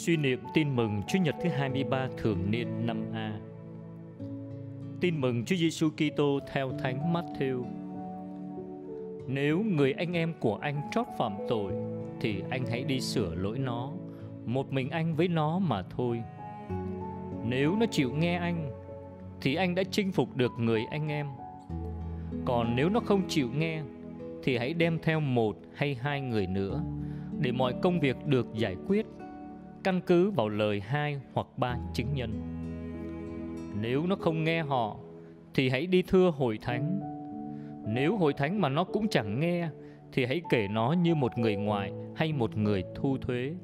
Suy niệm tin mừng Chúa Nhật thứ 23 thường niên năm A. Tin mừng Chúa Giêsu Kitô theo Thánh Matthew. Nếu người anh em của anh trót phạm tội thì anh hãy đi sửa lỗi nó, một mình anh với nó mà thôi. Nếu nó chịu nghe anh thì anh đã chinh phục được người anh em. Còn nếu nó không chịu nghe thì hãy đem theo một hay hai người nữa để mọi công việc được giải quyết căn cứ vào lời hai hoặc ba chứng nhân. Nếu nó không nghe họ thì hãy đi thưa hội thánh. Nếu hội thánh mà nó cũng chẳng nghe thì hãy kể nó như một người ngoài hay một người thu thuế.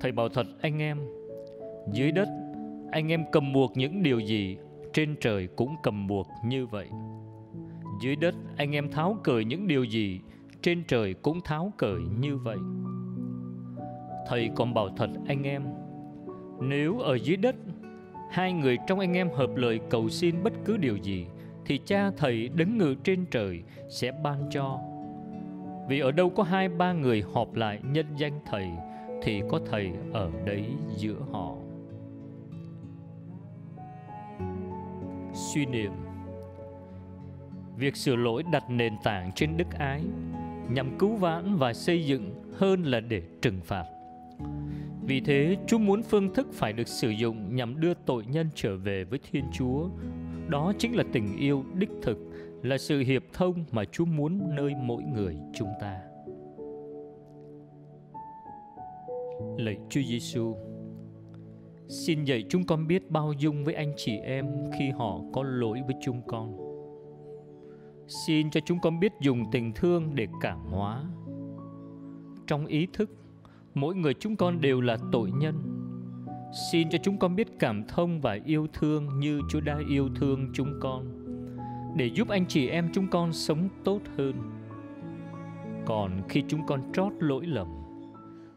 Thầy bảo thật anh em, dưới đất anh em cầm buộc những điều gì trên trời cũng cầm buộc như vậy. Dưới đất anh em tháo cởi những điều gì trên trời cũng tháo cởi như vậy. Thầy còn bảo thật, anh em, Nếu ở dưới đất, Hai người trong anh em hợp lời cầu xin bất cứ điều gì, Thì cha thầy đứng ngự trên trời Sẽ ban cho. Vì ở đâu có hai ba người họp lại nhân danh thầy, Thì có thầy ở đấy giữa họ. Suy niệm. Việc sửa lỗi đặt nền tảng trên đức ái, nhằm cứu vãn và xây dựng hơn là để trừng phạt. Vì thế, Chúa muốn phương thức phải được sử dụng nhằm đưa tội nhân trở về với Thiên Chúa. Đó chính là tình yêu đích thực, là sự hiệp thông mà Chúa muốn nơi mỗi người chúng ta. Lạy Chúa Giêsu, xin dạy chúng con biết bao dung với anh chị em khi họ có lỗi với chúng con. Xin cho chúng con biết dùng tình thương để cảm hóa. Trong ý thức mỗi người chúng con đều là tội nhân. Xin cho chúng con biết cảm thông và yêu thương như chúa đã yêu thương chúng con, để giúp anh chị em chúng con sống tốt hơn. Còn khi chúng con trót lỗi lầm,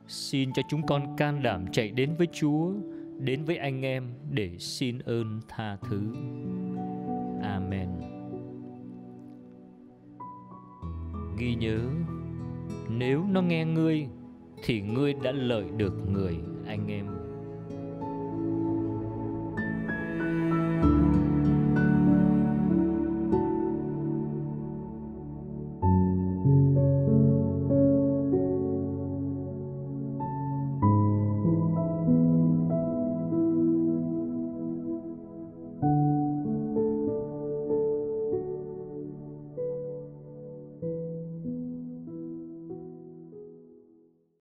xin cho chúng con can đảm chạy đến với chúa, đến với anh em để xin ơn tha thứ. Amen. Ghi nhớ, nếu nó nghe ngươi thì ngươi đã lợi được người anh em.